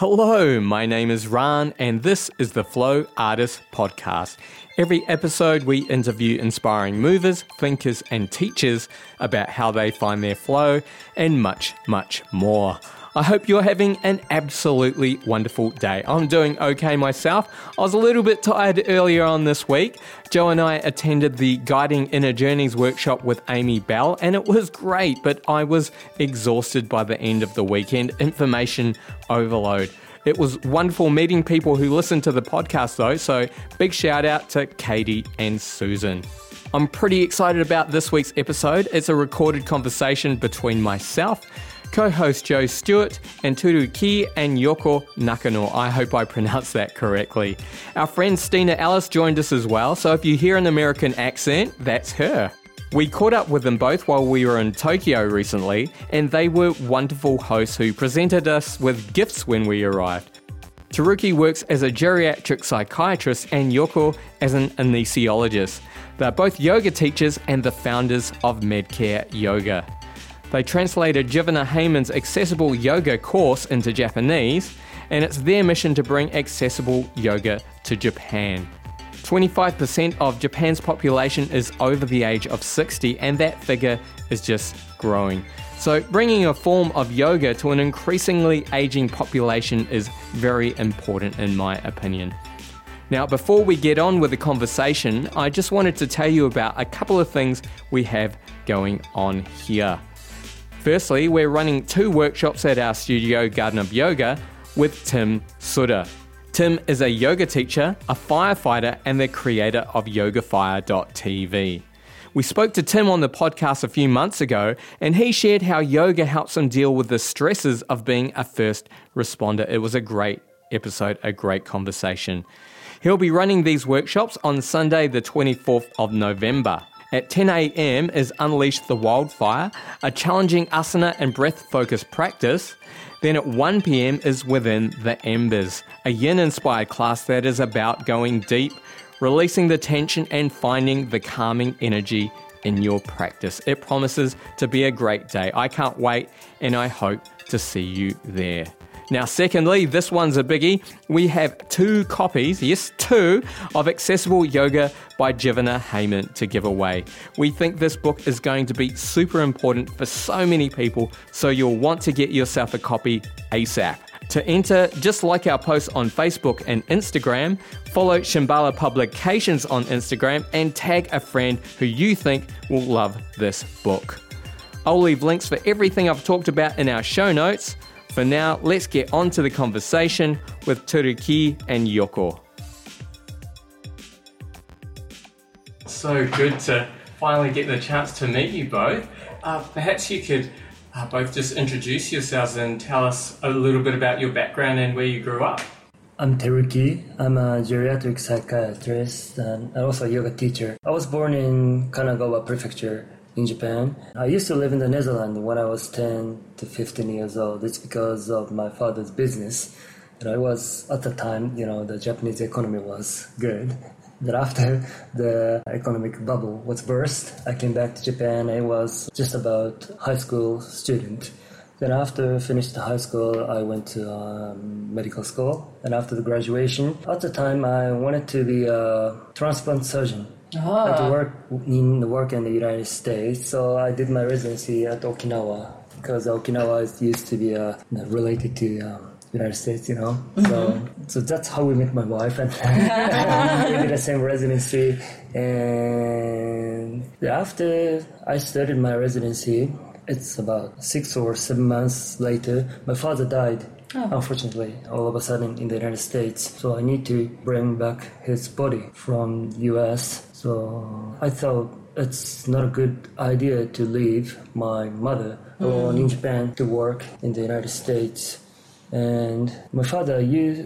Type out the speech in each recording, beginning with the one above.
Hello, my name is Ran, and this is the Flow Artist Podcast. Every episode, we interview inspiring movers, thinkers, and teachers about how they find their flow and much, much more. I hope you're having an absolutely wonderful day. I'm doing okay myself. I was a little bit tired earlier on this week. Joe and I attended the Guiding Inner Journeys workshop with Amy Bell, and it was great, but I was exhausted by the end of the weekend. Information overload. It was wonderful meeting people who listen to the podcast, though, so big shout out to Katie and Susan. I'm pretty excited about this week's episode. It's a recorded conversation between myself co host Joe Stewart, and Teruki and Yoko Nakano. I hope I pronounced that correctly. Our friend Stina Ellis joined us as well, so if you hear an American accent, that's her. We caught up with them both while we were in Tokyo recently, and they were wonderful hosts who presented us with gifts when we arrived. Teruki works as a geriatric psychiatrist and Yoko as an anesthesiologist. They're both yoga teachers and the founders of Medcare Yoga. They translated Jivana Heyman's accessible yoga course into Japanese, and it's their mission to bring accessible yoga to Japan. 25% of Japan's population is over the age of 60, and that figure is just growing. So, bringing a form of yoga to an increasingly aging population is very important, in my opinion. Now, before we get on with the conversation, I just wanted to tell you about a couple of things we have going on here. Firstly, we're running two workshops at our studio, Garden of Yoga, with Tim Seutter. Tim is a yoga teacher, a firefighter, and the creator of YogaFire.tv. We spoke to Tim on the podcast a few months ago, and he shared how yoga helps him deal with the stresses of being a first responder. It was a great episode, a great conversation. He'll be running these workshops on Sunday, the 24th of November. At 10 a.m. is Unleash the Wildfire, a challenging asana and breath focused practice. Then at 1 p.m. is Within the Embers, a yin inspired class that is about going deep, releasing the tension, and finding the calming energy in your practice. It promises to be a great day. I can't wait, and I hope to see you there. Now, secondly, this one's a biggie. We have two copies, yes, two, of Accessible Yoga by Jivana Heyman to give away. We think this book is going to be super important for so many people, so you'll want to get yourself a copy ASAP. To enter, just like our posts on Facebook and Instagram, follow Shambhala Publications on Instagram and tag a friend who you think will love this book. I'll leave links for everything I've talked about in our show notes. For now, let's get on to the conversation with Teruki and Yoko. So good to finally get the chance to meet you both. Uh, perhaps you could uh, both just introduce yourselves and tell us a little bit about your background and where you grew up. I'm Teruki. I'm a geriatric psychiatrist and also a yoga teacher. I was born in Kanagawa Prefecture in Japan. I used to live in the Netherlands when I was 10 to 15 years old. It's because of my father's business. And I was at the time, you know, the Japanese economy was good. Then after the economic bubble was burst, I came back to Japan. I was just about high school student. Then after I finished high school, I went to um, medical school. And after the graduation, at the time I wanted to be a transplant surgeon. Ah. work in the work in the United States. So I did my residency at Okinawa because Okinawa is used to be uh, related to um, United States, you know. Mm-hmm. So so that's how we met my wife, and we did the same residency. And after I started my residency, it's about six or seven months later, my father died. Oh. Unfortunately, all of a sudden in the United States, so I need to bring back his body from U.S. So I thought it's not a good idea to leave my mother alone mm. in Japan to work in the United States. And my father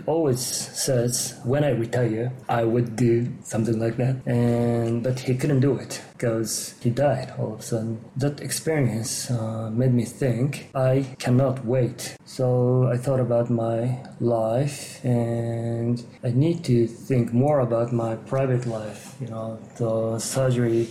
always says when I retire, I would do something like that. And but he couldn't do it because he died all of a sudden. That experience uh, made me think I cannot wait. So I thought about my life and I need to think more about my private life. You know, the surgery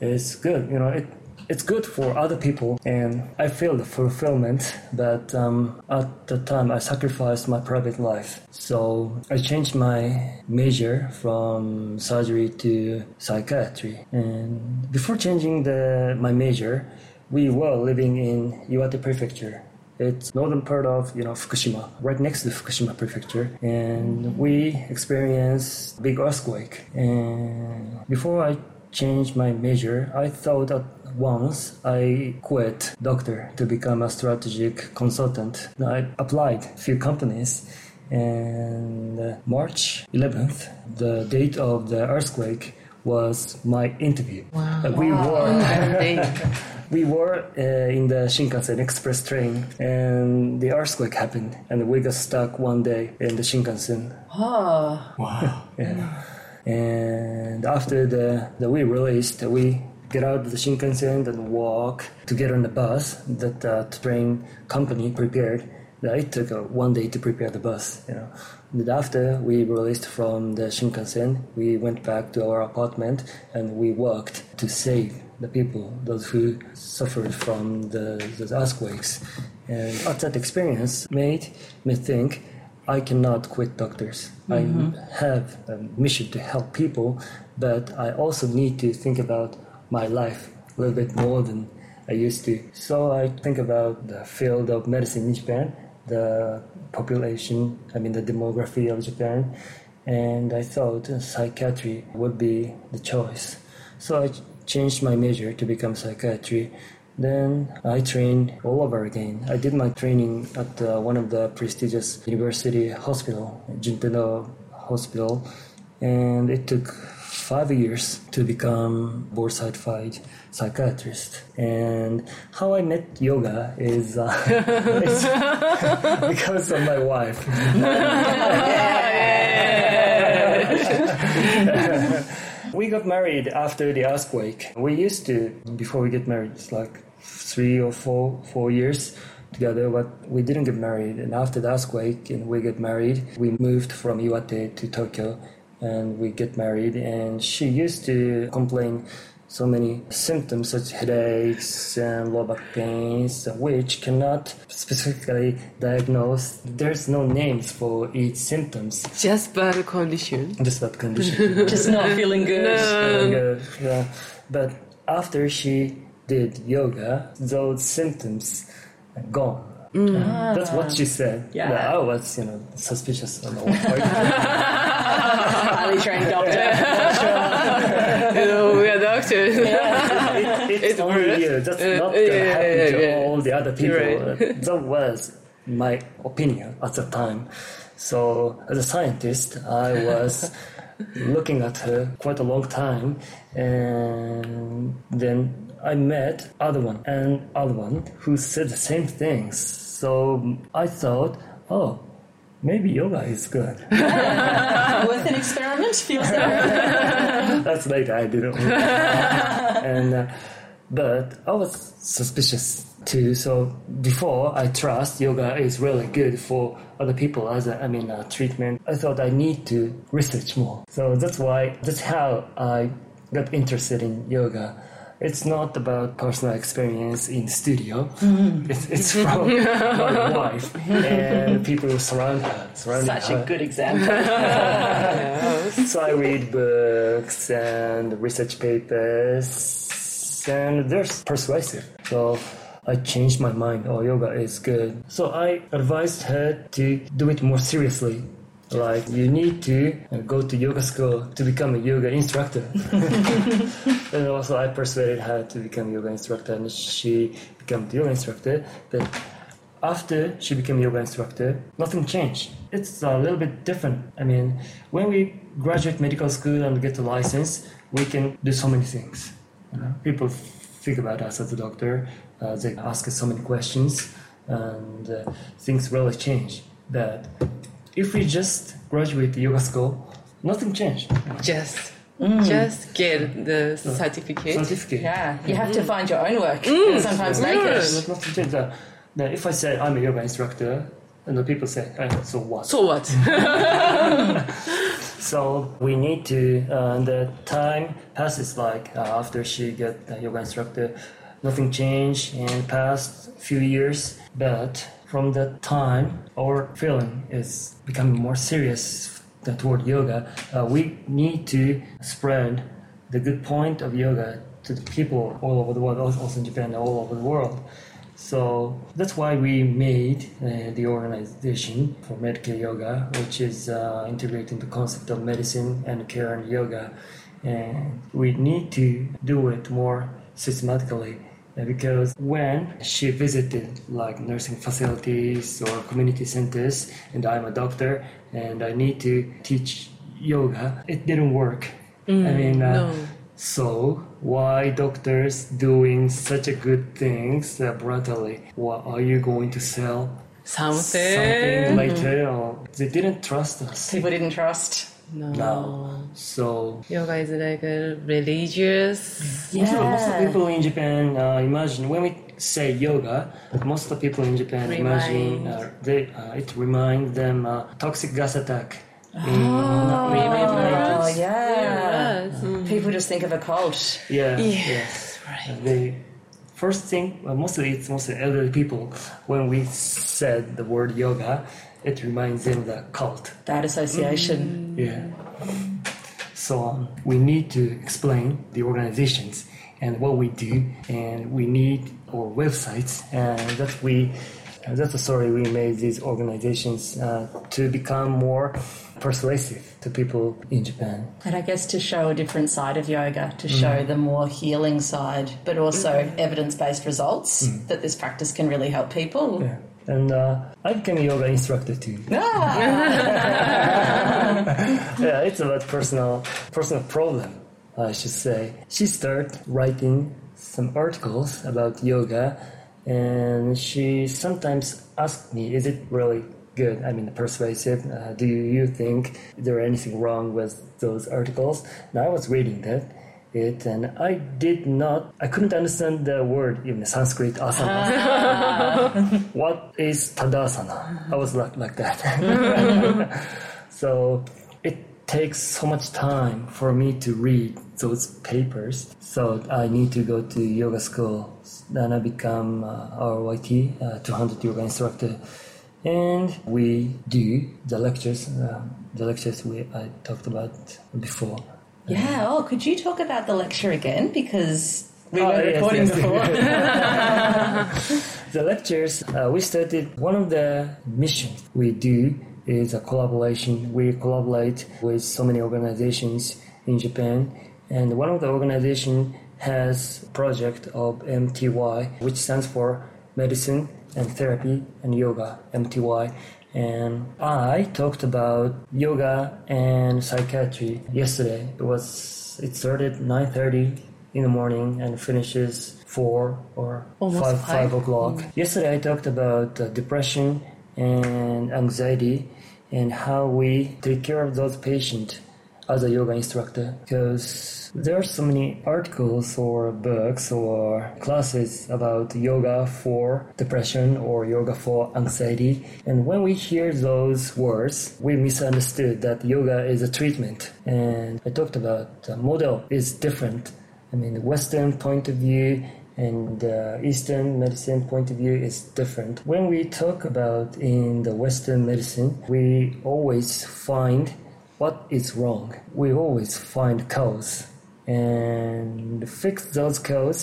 is good. You know, it it's good for other people, and I feel the fulfillment. But um, at the time, I sacrificed my private life, so I changed my major from surgery to psychiatry. And before changing the my major, we were living in Iwate Prefecture. It's northern part of you know Fukushima, right next to Fukushima Prefecture, and we experienced big earthquake. And before I changed my major, I thought that once I quit doctor to become a strategic consultant. I applied few companies and uh, March 11th, the date of the earthquake was my interview. Wow. Uh, we were we were uh, in the Shinkansen express train and the earthquake happened and we got stuck one day in the Shinkansen. Oh, Wow. Yeah. And after the, the we released, we get out of the Shinkansen and walk to get on the bus that the train company prepared. Uh, It took uh, one day to prepare the bus, you know. And after we released from the Shinkansen, we went back to our apartment and we worked to save the people, those who suffered from the, the earthquakes. And that experience made me think I cannot quit doctors. I mm-hmm. have a mission to help people, but I also need to think about my life a little bit more than I used to. So I think about the field of medicine in Japan, the population, I mean the demography of Japan, and I thought psychiatry would be the choice. So I changed my major to become psychiatry. Then I trained all over again. I did my training at uh, one of the prestigious university hospital, Juntendo Hospital, and it took five years to become board certified psychiatrist. And how I met yoga is, uh, is because of my wife. we got married after the earthquake. We used to, before we get married, it's like three or four four years together, but we didn't get married. And after the earthquake, and we get married, we moved from Iwate to Tokyo, and we get married. And she used to complain so many symptoms such headaches and low back pains, which cannot specifically diagnose. There's no names for each symptoms. just bad condition. Just that condition. Just not feeling good. And, uh, yeah. But after she did yoga, those symptoms are gone. Uh, That's what she said. Yeah. But I was, you know, suspicious on all part. Highly trained doctor. you know, we are doctors. it, it's It only you. That's Uh, not yeah, gonna yeah, happen yeah, to yeah. all the other people. Right. That was my opinion at the time. So as a scientist, I was looking at her quite a long time, and then I met other one and other one who said the same things. So I thought, oh, maybe yoga is good. With an experiment, feels. That's later. I didn't. and uh, but I was suspicious too. So before I trust yoga is really good for other people as a, I mean uh, treatment. I thought I need to research more. So that's why that's how I got interested in yoga. It's not about personal experience in studio. Mm-hmm. It's, it's from my wife and people who surround her. Surrounding Such her. a good example. So I read books and research papers, and they're persuasive. So I changed my mind. Oh, yoga is good. So I advised her to do it more seriously. Like you need to go to yoga school to become a yoga instructor. and also I persuaded her to become yoga instructor, and she became yoga instructor. But after she became yoga instructor, nothing changed. It's a little bit different. I mean, when we graduate medical school and get a license, we can do so many things. You know? People think about us as a doctor. Uh, they ask us so many questions, and uh, things really change. But if we just graduate yoga school, nothing changed. Just, just get the certificate. Certificate. Yeah, you have to find your own work and sometimes make There's it. nothing changed. Uh, now, if I say I'm a yoga instructor, and the people say, eh, so what? So what? So we need to, uh, the time passes like uh, after she get the yoga instructor, nothing changed in past few years. But from that time, our feeling is becoming more serious toward yoga. Uh, we need to spread the good point of yoga to the people all over the world, also in Japan, all over the world. So that's why we made uh, the organization for medical Yoga, which is uh, integrating the concept of medicine and care and yoga. And we need to do it more systematically because when she visited like nursing facilities or community centers, and I'm a doctor and I need to teach yoga, it didn't work. I mean, uh, no. so why doctors doing such a good things uh, brutally? What are you going to sell Something. something later? Or they didn't trust us. People didn't trust. No. No. So Yoga is like a religious. Yeah. of, most of the people in Japan uh, imagine when we say yoga, most of the people in Japan imagine uh, they uh, it reminds them uh, toxic gas attack. in Oh, 1980s. yeah. Yes. Mm. People just think of a cult. Yeah. Yes, yeah. right. The first thing, well, mostly it's mostly elderly people. When we said the word yoga, it reminds them of the cult. That association. Yeah. So um, we need to explain the organizations and what we do, and we need our websites, and that we. uh, that's the story we made these organizations uh, to become more persuasive to people in Japan. And I guess to show a different side of yoga, to show the more healing side, but also evidence based results that this practice can really help people. Yeah. And uh, I became a yoga instructor too. Ah, yeah, it's about personal personal problem, I should say. She started writing some articles about yoga, and she sometimes asked me, "Is it really good? I mean, persuasive? Uh, do you think there anything wrong with those articles?" And I was reading that. It and I did not. I couldn't understand the word, even Sanskrit asana. what is tadasana? I was like like that. So it takes so much time for me to read those papers. So I need to go to yoga school. Then I become uh, RYT, uh, 200 yoga instructor. And we do the lectures, uh, the lectures we I talked about before. Yeah. Oh, could you talk about the lecture again? Because we Oh, were yes, recording yes. before. the lectures, uh, we started one of the missions we do is a collaboration. We collaborate with so many organizations in Japan, and one of the organization has project of MTY, which stands for Medicine and Therapy and Yoga, MTY. And I talked about yoga and psychiatry yesterday. It was it started 9:30 in the morning and finishes four or Almost five, five. five o'clock. Yesterday I talked about uh, depression and anxiety and how we take care of those patients as a yoga instructor because there are so many articles or books or classes about yoga for depression or yoga for anxiety. And when we hear those words we misunderstood that yoga is a treatment. And i talked about the model is different. I mean the western point of view and the Eastern medicine point of view is different. When we talk about in the Western medicine, we always find what is wrong. We always find cause, and fix those cause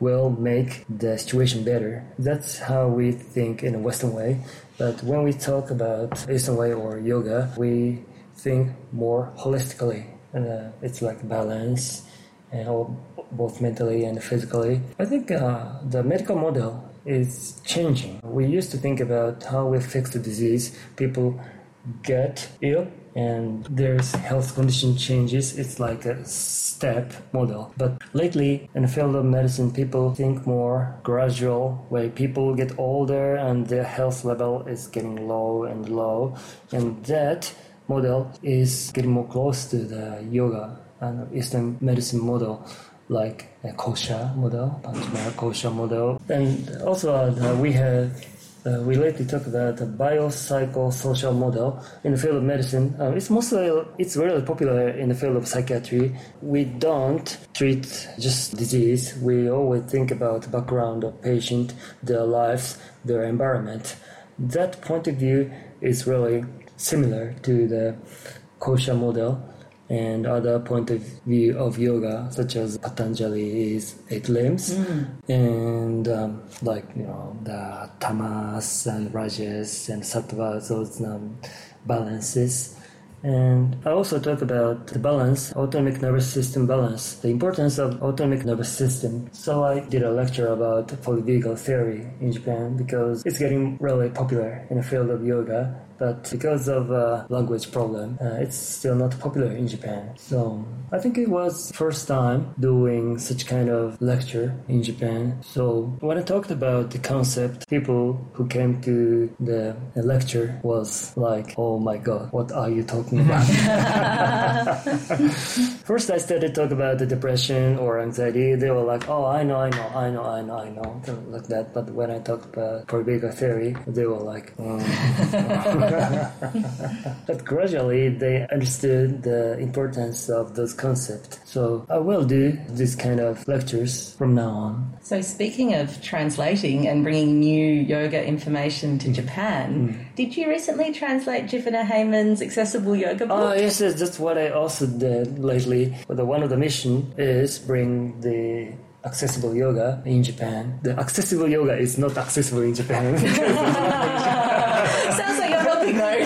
will make the situation better. That's how we think in a Western way. But when we talk about Eastern way or yoga, we think more holistically. And uh, it's like balance and all, both mentally and physically. I think uh, the medical model is changing. We used to think about how we fix the disease. People get ill and there's health condition changes. It's like a step model. But lately in the field of medicine, people think more gradual way. People get older and their health level is getting low and low. And that model is getting more close to the yoga and Eastern medicine model, like a kosha model, Panchamaya kosha model. And also uh, we have Uh, we lately talk about the biopsychosocial model in the field of medicine. Uh, it's mostly it's really popular in the field of psychiatry. We don't treat just disease. We always think about background of patient, their lives, their environment. That point of view is really similar to the kosha model and other point of view of yoga, such as Patanjali's eight limbs, and um, like you know the tamas and rajas and sattvas, those um, balances. And I also talk about the balance, autonomic nervous system balance, the importance of autonomic nervous system. So I did a lecture about polyvagal theory in Japan because it's getting really popular in the field of yoga. But because of a language problem, uh, it's still not popular in Japan. So I think it was first time doing such kind of lecture in Japan. So when I talked about the concept, people who came to the lecture was like, "Oh my God, what are you talking about?" First, I started to talk about the depression or anxiety. They were like, "Oh, I know, I know, I know, I know, I know," like that. But when I talked about polyvagal theory, they were like, um. but gradually they understood the importance of those concepts. So I will do this kind of lectures from now on. So, speaking of translating and bringing new yoga information to mm. Japan, mm. did you recently translate Jivana Heyman's accessible yoga book? Oh yes, yes, that's what I also did lately. The one of the mission is bring the accessible yoga in Japan. The accessible yoga is not accessible in Japan. Sounds like you're helping though.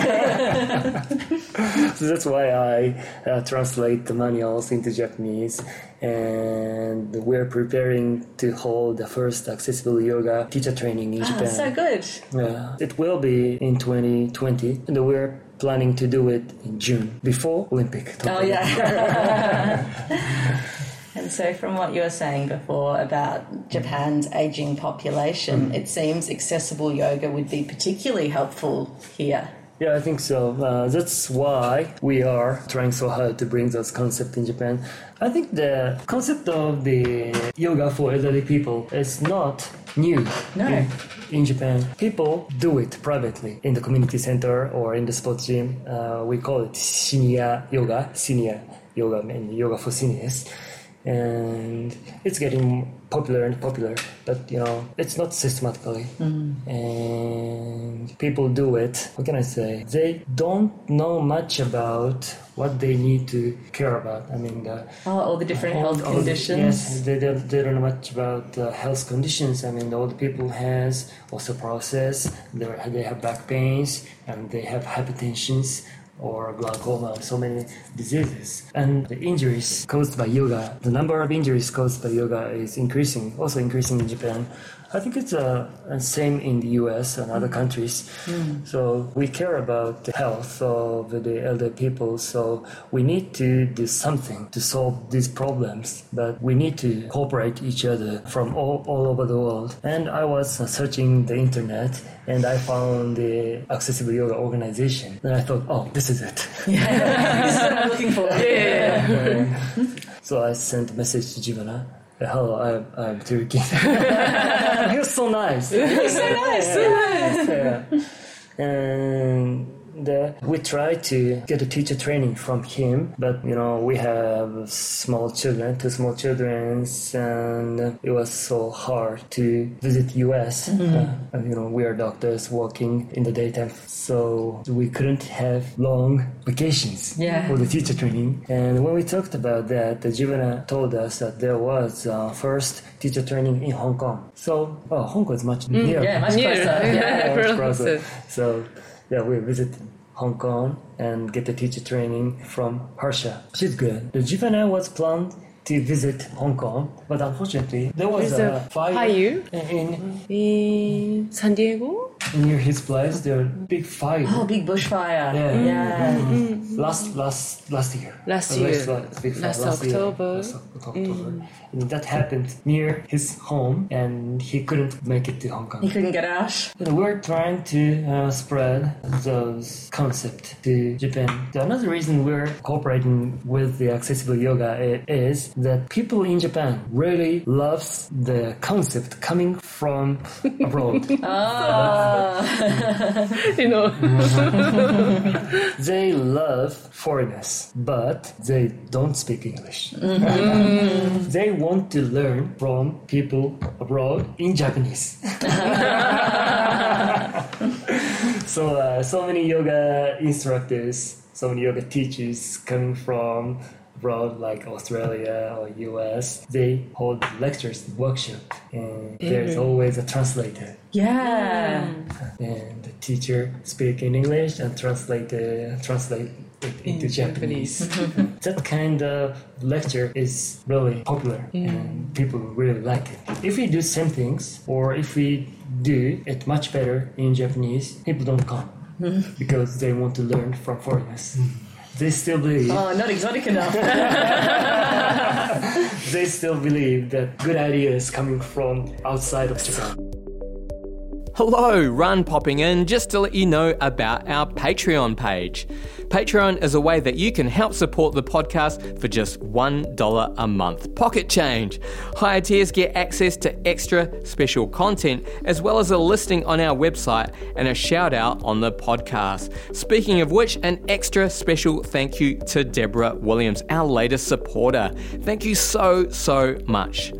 so that's why I uh, translate the manuals into Japanese. And we're preparing to hold the first accessible yoga teacher training in Ah, Japan. so good. Yeah, it will be in 2020, and we're planning to do it in June before Olympic. Oh, yeah. and so, from what you were saying before about Japan's aging population, it seems accessible yoga would be particularly helpful here. Yeah, I think so. Uh, that's why we are trying so hard to bring those concepts in Japan. I think the concept of the yoga for elderly people is not new No. in, in Japan. People do it privately in the community center or in the sports gym. Uh, we call it senior yoga, senior yoga, and yoga for seniors. And it's getting popular and popular, but you know, it's not systematically. And people do it. What can I say? They don't know much about what they need to care about. I mean, the Oh, all the different health all the- conditions. yes, they don't, they don't know much about uh, health conditions. I mean, old people has osteoporosis, they they have back pains, and they have hypertensions or glaucoma, so many diseases. And the injuries caused by yoga, the number of injuries caused by yoga is increasing, also increasing in Japan. I think it's uh, same in the U.S. and other countries. So we care about the health of the elder people. So we need to do something to solve these problems. But we need to cooperate each other from all, all over the world. And I was uh, searching the internet and I found the Accessible Yoga organization. And I thought, oh, this is it. Yeah. this is what I'm looking for. Yeah. So I sent a message to Jivana. Hello, I'm, I'm Teruki. he was so nice. It's so nice. So nice. yeah. And uh, we tried to get a teacher training from him, but you know we have small children, two small children, and it was so hard to visit US. Uh, and, you know we are doctors working in the daytime, so we couldn't have long vacations Yeah. for the teacher training. And when we talked about that, the Jivana told us that there was uh, first teacher training in Hong Kong. So oh, Hong Kong is much nearer. yeah, much Near. closer. Yeah, much real closer. closer. So yeah, we visited Hong Kong and get the teacher training from Harsha. She's good. The Jivana was planned to visit Hong Kong, but unfortunately there was There's a a fire fire in, in San Diego. near his place. There big fire. Oh, big bushfire. Yeah. Yeah. Mm-hmm. Mm-hmm. Last last last year. Last year. last, big fire, Last year. October. Last Oc- October. Mm. And that happened near his home, and he couldn't make it to Hong Kong. He couldn't get out. And We're trying to uh, spread those concept to Japan. The another reason we're cooperating with the accessible yoga is that people in Japan really loves the concept coming from abroad. ah. You know, they love foreigners, but they don't speak English. they want to learn from people abroad in Japanese. so, uh, so many yoga instructors, so many yoga teachers coming from abroad, like Australia or US, they hold lectures, workshop, and there's mm-hmm. always a translator Yeah. and the teacher speak in English and translate the, translate it into Japanese. that kind of lecture is really popular mm. and people really like it. If we do same things or if we do it much better in Japanese, people don't come mm. because they want to learn from foreigners. Mm. They still believe Oh, not exotic enough. they still believe that good ideas coming from outside of Japan. Hello, Ran popping in just to let you know about our Patreon page. Patreon is a way that you can help support the podcast for just $1 a month. Pocket change. Higher tiers get access to extra special content as well as a listing on our website and a shout out on the podcast. Speaking of which, an extra special thank you to Deborah Williams, our latest supporter. Thank you so, so much.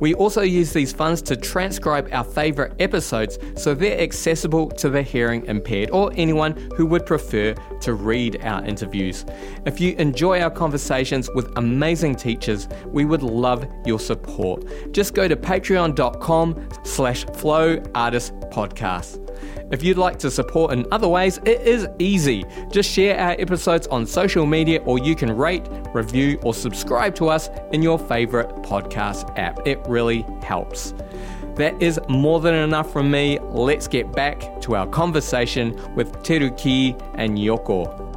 We also use these funds to transcribe our favourite episodes so they're accessible to the hearing impaired or anyone who would prefer to read our interviews. If you enjoy our conversations with amazing teachers, we would love your support. Just go to patreon.com slash flow artist podcast. If you'd like to support in other ways, it is easy. Just share our episodes on social media or you can rate, review, or subscribe to us in your favorite podcast app. It really helps. That is more than enough from me. Let's get back to our conversation with Teruki and Yoko.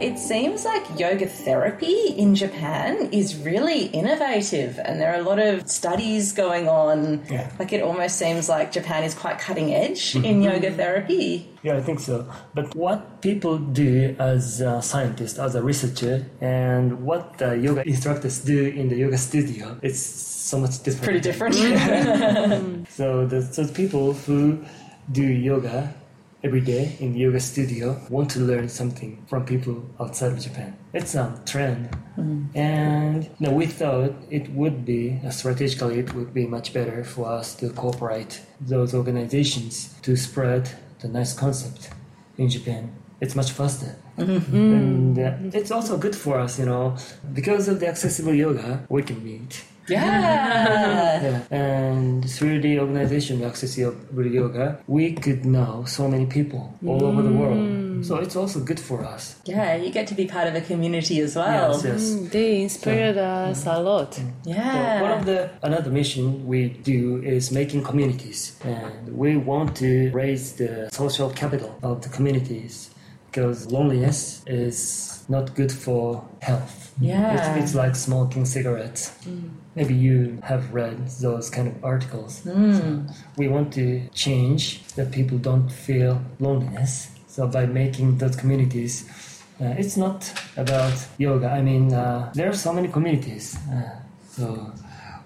It seems like yoga therapy in Japan is really innovative, and there are a lot of studies going on. Yeah. Like it almost seems like Japan is quite cutting edge mm-hmm. in yoga therapy. Yeah, I think so. But what people do as a scientist, as a researcher, and what the yoga instructors do in the yoga studio, it's so much different. Pretty different. So the so the people who do yoga every day in yoga studio want to learn something from people outside of Japan. It's a trend, and you know, we thought it would be uh, strategically it would be much better for us to cooperate those organizations to spread the nice concept in Japan. It's much faster. And uh, it's also good for us, you know, because of the accessible yoga, we can meet. Yeah. Yeah. And through the organization Accessible Yoga, we could know so many people all over the world. Mm. So it's also good for us. Yeah, you get to be part of a community as well. Yes, yes. Mm, they inspired us a lot. Mm. So Yeah. one of the another mission we do is making communities, and we want to raise the social capital of the communities because loneliness is not good for health. Yeah. It's, it's like smoking cigarettes. Maybe you have read those kind of articles. So we want to change that people don't feel loneliness. So by making those communities, uh, it's not about yoga. I mean, uh, there are so many communities. Uh, so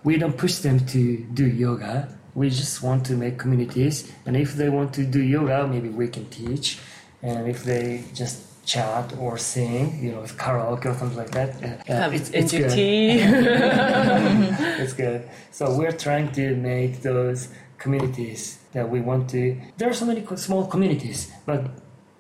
we don't push them to do yoga. We just want to make communities. And if they want to do yoga, maybe we can teach. And if they just chat or sing, you know, with karaoke or something like that, uh, it's, it's good. It's good. So we're trying to make those communities that we want to. There are so many small communities, but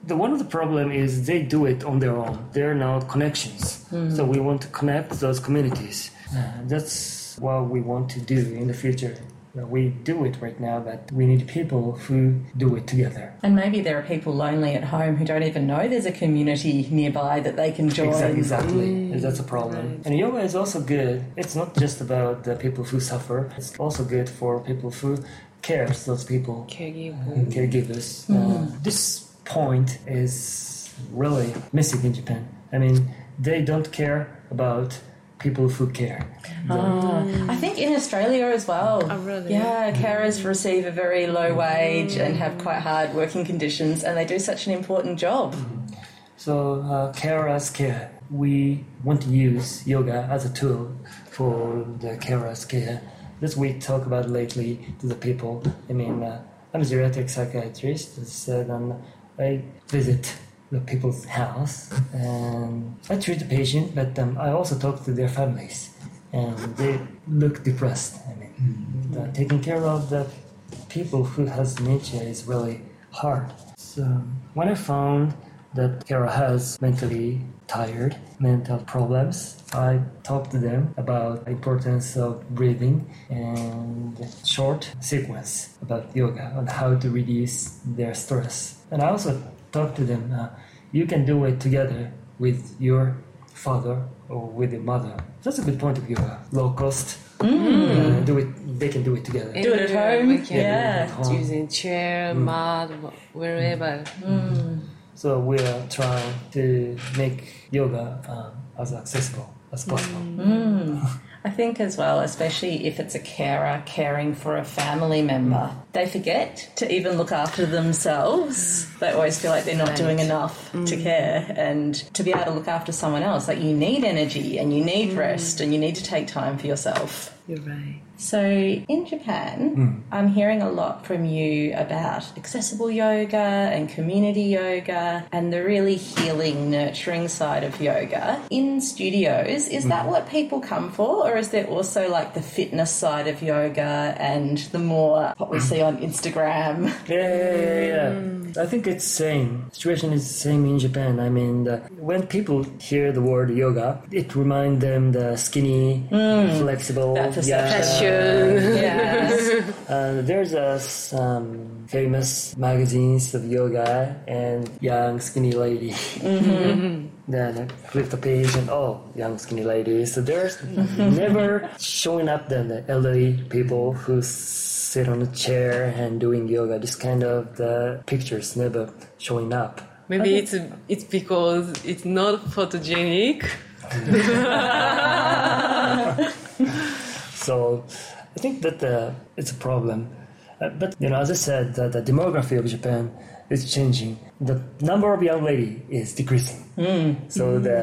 the one of the problem is they do it on their own. There are no connections. So we want to connect those communities. Uh, that's what we want to do in the future. We do it right now, but we need people who do it together. And maybe there are people lonely at home who don't even know there's a community nearby that they can join. Exactly, exactly. That's a problem. And yoga is also good. It's not just about the people who suffer. It's also good for people who cares those people. Caregiver. caregivers. Mm, mm. Uh, this point is really missing in Japan. I mean, they don't care about people who care. I think in Australia as well. Oh, really? Yeah, carers receive a very low wage and have quite hard working conditions, and they do such an important job. So, uh, carers care. We want to use yoga as a tool for the carers care. This we talk about lately to the people. I mean, uh, I'm a geriatric psychiatrist, as I said, and I visit the people's house and I treat the patient, but um, I also talk to their families, and they look depressed. I mean, the, taking care of the people who has dementia is really hard. So when I found that Kara has mentally tired, mental problems, I talked to them about the importance of breathing and short sequence about yoga on how to reduce their stress. And I also talked to them, uh, you can do it together with your father or with your mother. That's a good point of view. uh, Low cost. Uh, do it. They can do it together. Do it at home. we can. Yeah. at home. Using chair, mat, wh- wherever. So we are trying to make yoga um, as accessible as possible. I think as well, especially if it's a carer caring for a family member, mm. they forget to even look after themselves. They always feel like they're not doing enough to mm. care and to be able to look after someone else. Like you need energy and you need mm. rest and you need to take time for yourself. You're right. So in Japan, hmm. I'm hearing a lot from you about accessible yoga and community yoga and the really healing, nurturing side of yoga. In studios, is hmm. that what people come for? Or is there also like the fitness side of yoga and the more what we hmm. see on Instagram? Yeah, yeah, yeah, yeah. I think it's same. Situation is the same in Japan. I mean, the, when people hear the word yoga, it reminds them the skinny, flexible. That perception. Fashion. yes. Uh, there's a some famous magazines of yoga and young skinny lady. then I flip the page and oh, young skinny lady. So there's never showing up then the elderly people who sit on a chair and doing yoga. This kind of the pictures never showing up. Maybe it's it's because it's not photogenic. So I think that uh, it's a problem. Uh, but you know, as I said, the, the demography of Japan is changing. The number of young lady is decreasing. So the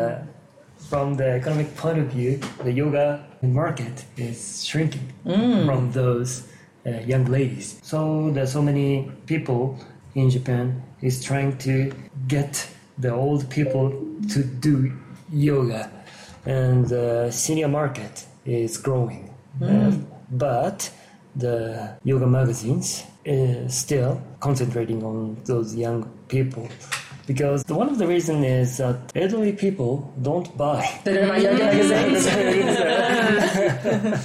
from the economic point of view, the yoga market is shrinking from those uh, Uh, young ladies. So there's so many people in Japan is trying to get the old people to do yoga, and the senior market is growing. Hmm. Uh, but the yoga magazines is still concentrating on those young people because one of the reasons is that elderly people don't buy They don't buy yoga magazines.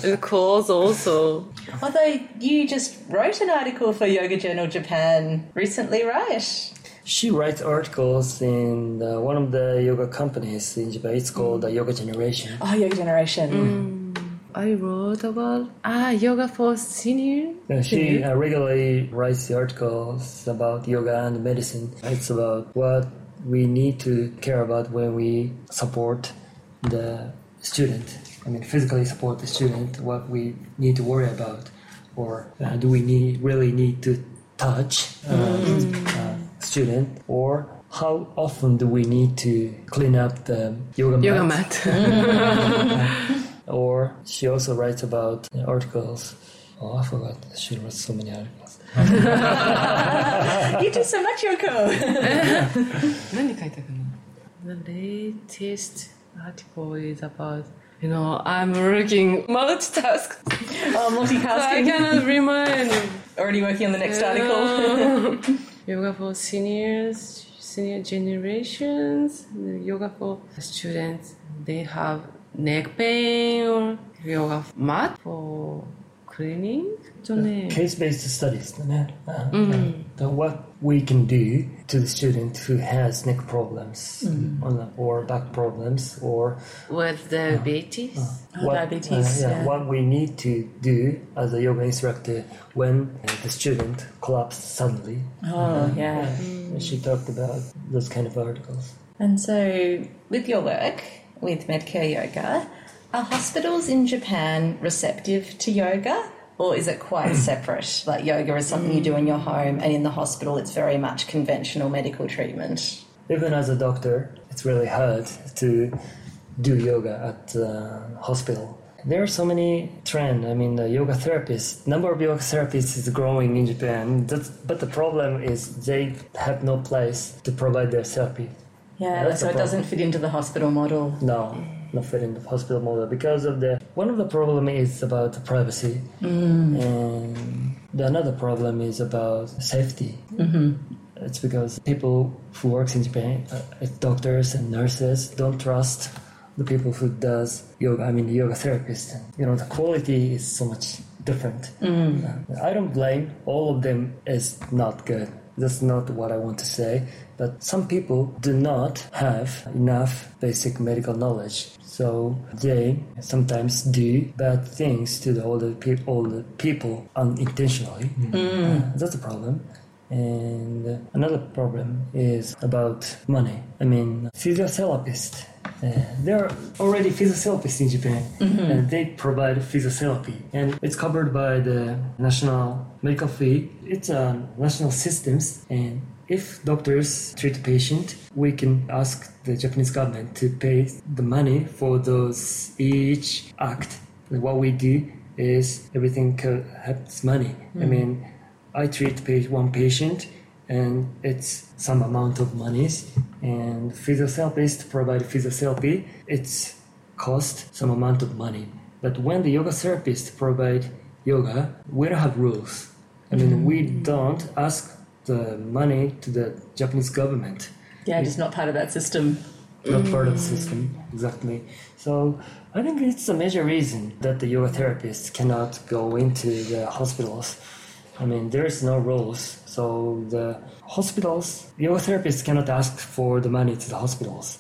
And clothes also. Although you just wrote an article for Yoga Journal Japan recently, right? She writes articles in uh, one of the yoga companies in Japan. It's called the Yoga Generation. Oh, Yoga Generation. I wrote about ah yoga for senior. Uh, she uh, regularly writes the articles about yoga and medicine. It's about what we need to care about when we support the student. I mean, physically support the student. What we need to worry about, or uh, do we need really need to touch uh, uh, student, or how often do we need to clean up the yoga, Yoga mat? mat. Or she also writes about uh, articles. Oh, I forgot. She wrote so many articles. you do so much, Yoko. the latest article is about you know, I'm working multitask. Oh, multitasking. so I cannot remind. Already working on the next article. yoga for seniors, senior generations, yoga for students. They have neck pain or yoga mat for cleaning. とね Case-based studies だね。Uh, the what we can do to the student who has neck problems or, the- or back problems or with diabetes. Oh, diabetes, uh, yeah. what we need to do as a yoga instructor when uh, the student collapsed suddenly. Oh, yeah. She talked about those kind of articles. And so, with your work with Medcare Yoga, are hospitals in Japan receptive to yoga? Or is it quite separate? Like yoga is something you do in your home, and in the hospital, it's very much conventional medical treatment. even as a doctor, it's really hard to do yoga at the hospital. There are so many trends. I mean, the yoga therapists, number of yoga therapists is growing in Japan. That's, but the problem is they have no place to provide their therapy. Yeah, so it doesn't fit into the hospital model. No, not fit in the hospital model because of the one of the problem is about the privacy, and the another problem is about safety. Mm-hmm. It's because people who works in Japan, uh, doctors and nurses, don't trust the people who does yoga. I mean, yoga therapist. You know, the quality is so much different. Uh, I don't blame all of them. Is not good. That's not what I want to say. But some people do not have enough basic medical knowledge. So they sometimes do bad things to the older, pe- older people unintentionally. Uh, that's a problem. And another problem is about money. I mean, physiotherapist. Uh, there are already physiotherapists in Japan, and they provide physiotherapy, and it's covered by the national medical fee. It's a national systems, and if doctors treat a patient, we can ask the Japanese government to pay the money for those each act. What we do is everything has money. I mm. mean, I treat one patient and it's some amount of monies and physiotherapist provide physiotherapy. It's cost some amount of money. But when the yoga therapist provide yoga we don't have rules. I mean we mm. don't ask the money to the japanese government. Yeah, just not part of that system. not part of the system exactly. So i think it's a major reason that the yoga therapists cannot go into the hospitals. I mean there is no rules so the hospitals yoga therapists cannot ask for the money to the hospitals.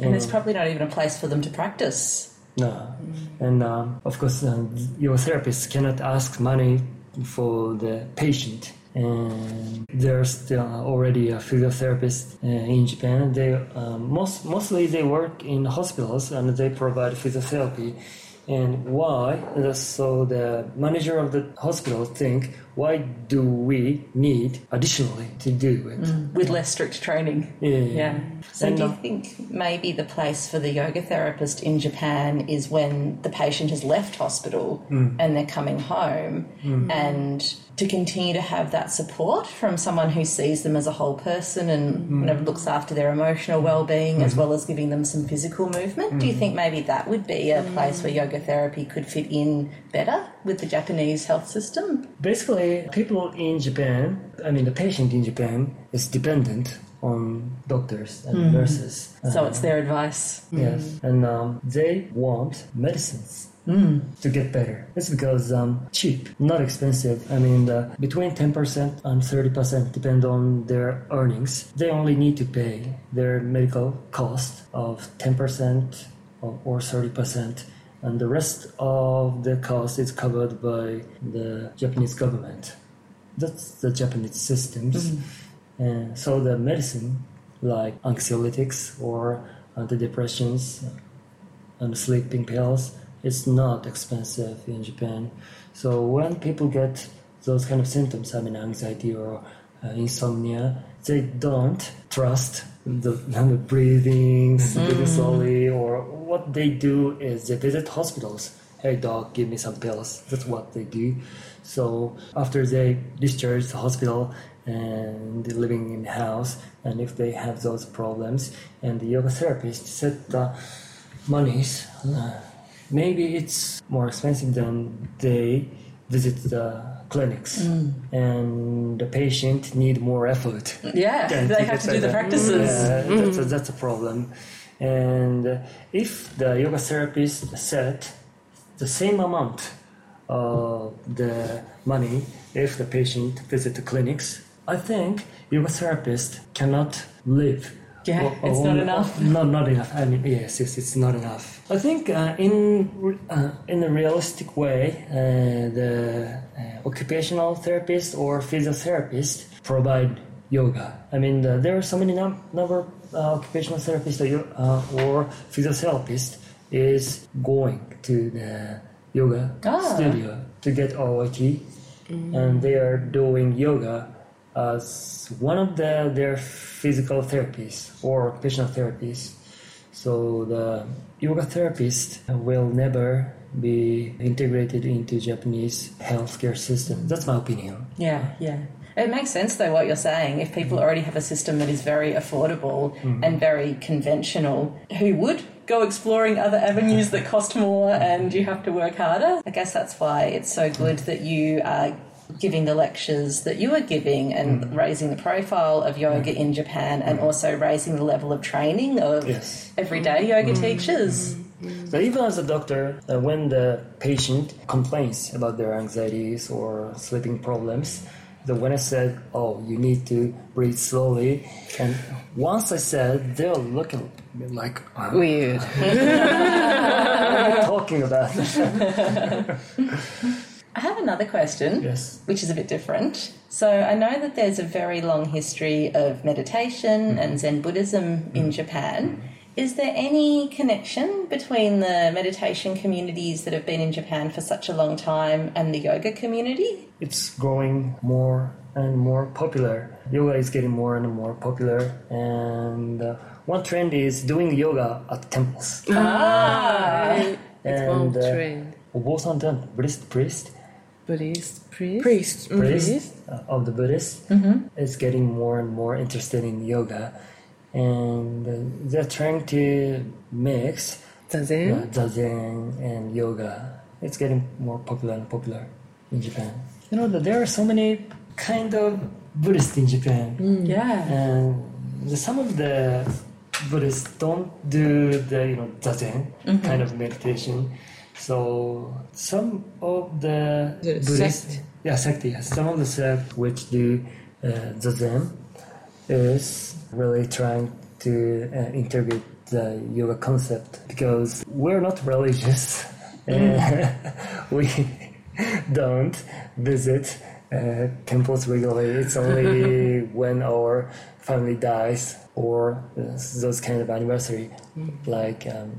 And it's probably not even a place for them to practice. no. And um, of course uh, yoga therapists cannot ask money for the patient and there's already a physiotherapist uh, in Japan. They um, most mostly they work in hospitals and they provide physiotherapy. And why? So the manager of the hospital think, why do we need additionally to do it? Mm. with less strict training. Yeah. Yeah. So And, do you think maybe the place for the yoga therapist in Japan is when the patient has left hospital mm. and they're coming home mm. and to continue to have that support from someone who sees them as a whole person and kind of looks after their emotional well-being as mm-hmm. well as giving them some physical movement? Do you think maybe that would be a place where yoga therapy could fit in better with the Japanese health system? Basically, people in Japan, I mean, the patient in Japan is dependent on doctors and nurses. So it's their advice. Yes, and um, they want medicines to get better. It's because um, cheap, not expensive. I mean, uh, between ten percent and thirty percent depend on their earnings. They only need to pay their medical cost of ten percent or thirty percent. And the rest of the cost is covered by the Japanese government. That's the Japanese systems. And so the medicine, like anxiolytics or antidepressants and sleeping pills, it's not expensive in Japan. So when people get those kind of symptoms, I mean anxiety or uh, insomnia, they don't trust the, the breathing, breathing slowly, or what they do is they visit hospitals. Hey doc, give me some pills. That's what they do. So after they discharge the hospital and they're living in the house, and if they have those problems, and the yoga therapist said the monies, uh, maybe it's more expensive than they visit the clinics, and the patient need more effort. Yeah, they have to do the practices. Yeah, that's, a, that's a problem. And if the yoga therapist set the same amount of the money if the patient visit the clinics, I think yoga therapist cannot live. Yeah, o- it's not enough. Not not enough. I mean, yes, yes, it's not enough. I think uh, in uh, in a realistic way, uh, the uh, occupational therapist or physiotherapist provide yoga. I mean, the, there are so many num- number uh, occupational therapists or, uh, or physiotherapist is going to the yoga Ah. studio to get OIT, and they are doing yoga as one of the, their physical therapies or occupational therapies. So the yoga therapist will never be integrated into Japanese healthcare system. That's my opinion. Yeah, yeah. It makes sense though what you're saying. If people mm-hmm. already have a system that is very affordable mm-hmm. and very conventional, who would go exploring other avenues that cost more and you have to work harder? I guess that's why it's so mm-hmm. good that you are giving the lectures that you are giving and raising the profile of yoga in Japan and also raising the level of training of Yes. everyday yoga teachers. So even as a doctor, uh, when the patient complains about their anxieties or sleeping problems, the when I said, "Oh, you need to breathe slowly," and once I said, they're looking like, "Uh, Weird. "What are talking about?" I have another question. yes. which is a bit different. So I know that there's a very long history of meditation and Zen Buddhism in Japan. Is there any connection between the meditation communities that have been in Japan for such a long time and the yoga community? It's growing more and more popular. Yoga is getting more and more popular, and uh, one trend is doing yoga at temples. Ah, it's one And, uh, trend. Obosan Buddhist priest Buddhist priest. Priest. Mm, priest uh, of the Buddhists is getting more and more interested in yoga, and they're trying to mix Zazen. uh, zazen and yoga. It's getting more popular and popular in Japan. You know that there are so many kind of Buddhists in Japan, Yeah. and the, some of the Buddhists don't do the you know zazen kind of meditation. So some of the, The Buddhists, sect. yeah, sect, yes, some of the sect which do uh, zazen is really trying to uh, integrate the yoga concept because we're not religious. and we don't visit uh, temples regularly. It's only when our family dies or uh, those kind of anniversary, like um,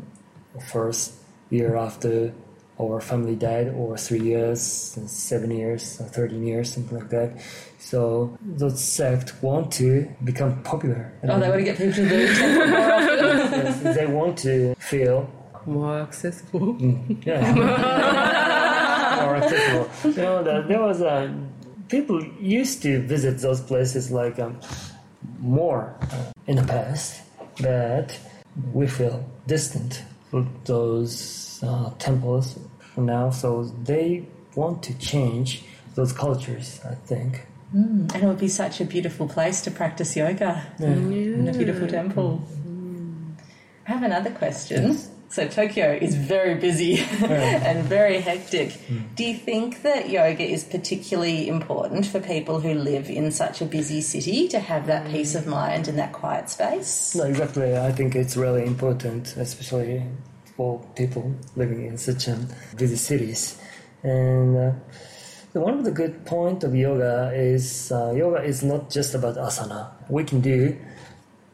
first year after our family died, or three years, seven years, or thirteen years, something like that. So those sects want to become popular. Oh, they want to get people to the temple more often. Yes, they want to feel More accessible. yeah. more accessible. You know, the, there was a people used to visit those places like um, more uh, in the past, but we feel distant with those uh, temples now. So they want to change those cultures. I think. Mm, and it would be such a beautiful place to practice yoga mm. in a beautiful temple. Mm. I have another question. So Tokyo is very busy and very hectic. Do you think that yoga is particularly important for people who live in such a busy city to have that peace of mind and that quiet space? No, exactly. I think it's really important, especially for people living in such um, busy cities. And uh, one of the good point of yoga is uh, yoga is not just about asana. We can do,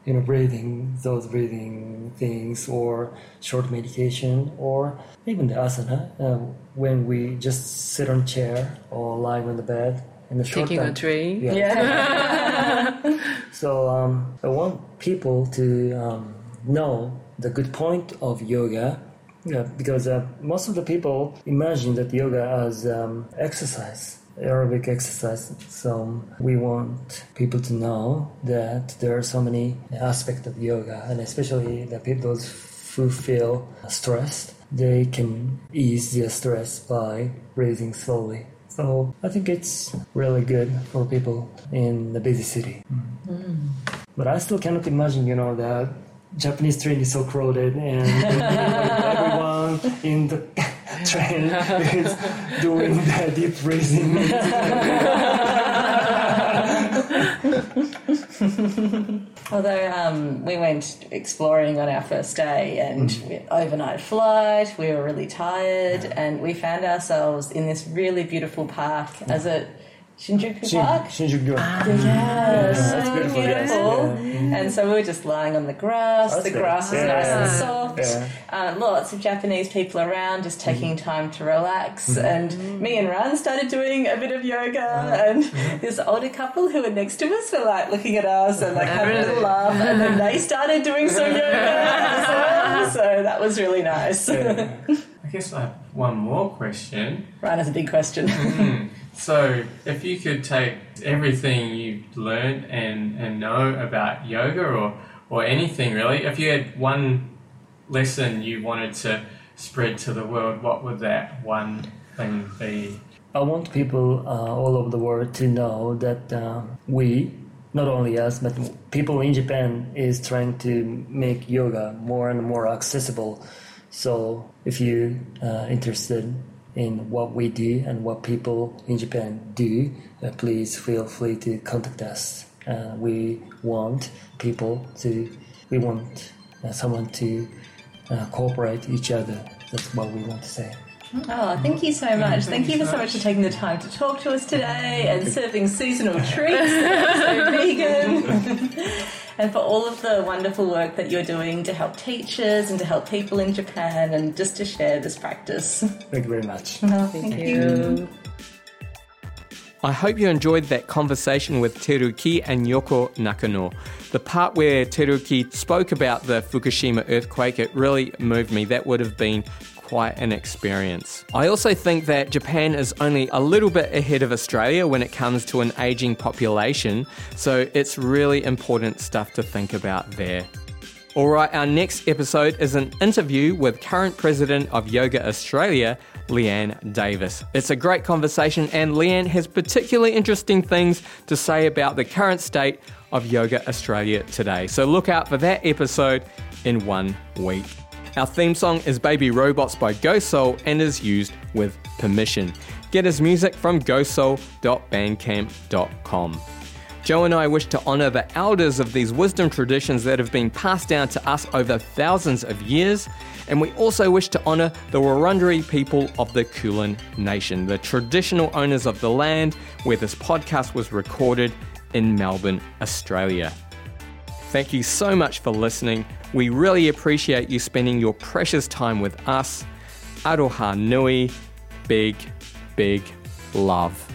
you know, breathing, those breathing things, or short meditation, or even the asana uh, when we just sit on chair or lie on the bed in the short Taking a time. train. Yeah. Yeah. So um, I want people to um, know the good point of yoga. Yeah, because uh, most of the people imagine that yoga as um, exercise, aerobic exercise. So we want people to know that there are so many aspects of yoga, and especially the people who feel stressed, they can ease their stress by breathing slowly. So I think it's really good for people in the busy city. But I still cannot imagine, you know, that Japanese train is so crowded and everyone in the train is doing the deep breathing. Although um, we went exploring on our first day and we overnight flight, we were really tired, and we found ourselves in this really beautiful park. As a Shinjuku Park. Shinjuku. Ah, Park. Yes, that's so beautiful, beautiful. yes, And so we were just lying on the grass. That's the good. grass was Yeah. nice and soft. Yeah. uh, lots of Japanese people around just taking mm-hmm. time to relax. Mm-hmm. And mm. me and Ran started doing a bit of yoga, and mm-hmm. this older couple who were next to us were like looking at us and like having a little laugh, and then they started doing some yoga as well. So that was really nice. I guess I have one more question. Ran has a big question. So, if you could take everything you've learned and, and know about yoga or, or anything really, if you had one lesson you wanted to spread to the world, what would that one thing be? I want people uh, all over the world to know that uh, we, not only us, but people in Japan, is trying to make yoga more and more accessible. So if you're uh, interested in what we do and what people in Japan do, uh, please feel free to contact us. Uh, we want people to, we want uh, someone to uh, cooperate each other. That's what we want to say. Oh, thank you so much. Thank you for so much for taking the time to talk to us today and serving seasonal treats so vegan. and for all of the wonderful work that you're doing to help teachers and to help people in Japan and just to share this practice. Thank you very much. Oh, thank you. I hope you enjoyed that conversation with Teruki and Yoko Nakano. The part where Teruki spoke about the Fukushima earthquake, it really moved me. That would have been quite an experience. I also think that Japan is only a little bit ahead of Australia when it comes to an aging population, so it's really important stuff to think about there. All right, our next episode is an interview with current president of Yoga Australia, Leanne Davis. It's a great conversation, and Leanne has particularly interesting things to say about the current state of Yoga Australia today. So look out for that episode in one week. Our theme song is Baby Robots by Go Soul and is used with permission. Get his music from gosoul.bandcamp.com. Joe and I wish to honour the elders of these wisdom traditions that have been passed down to us over thousands of years, and we also wish to honour the Wurundjeri people of the Kulin Nation, the traditional owners of the land where this podcast was recorded in Melbourne, Australia. Thank you so much for listening. We really appreciate you spending your precious time with us. Aroha nui, big, big love.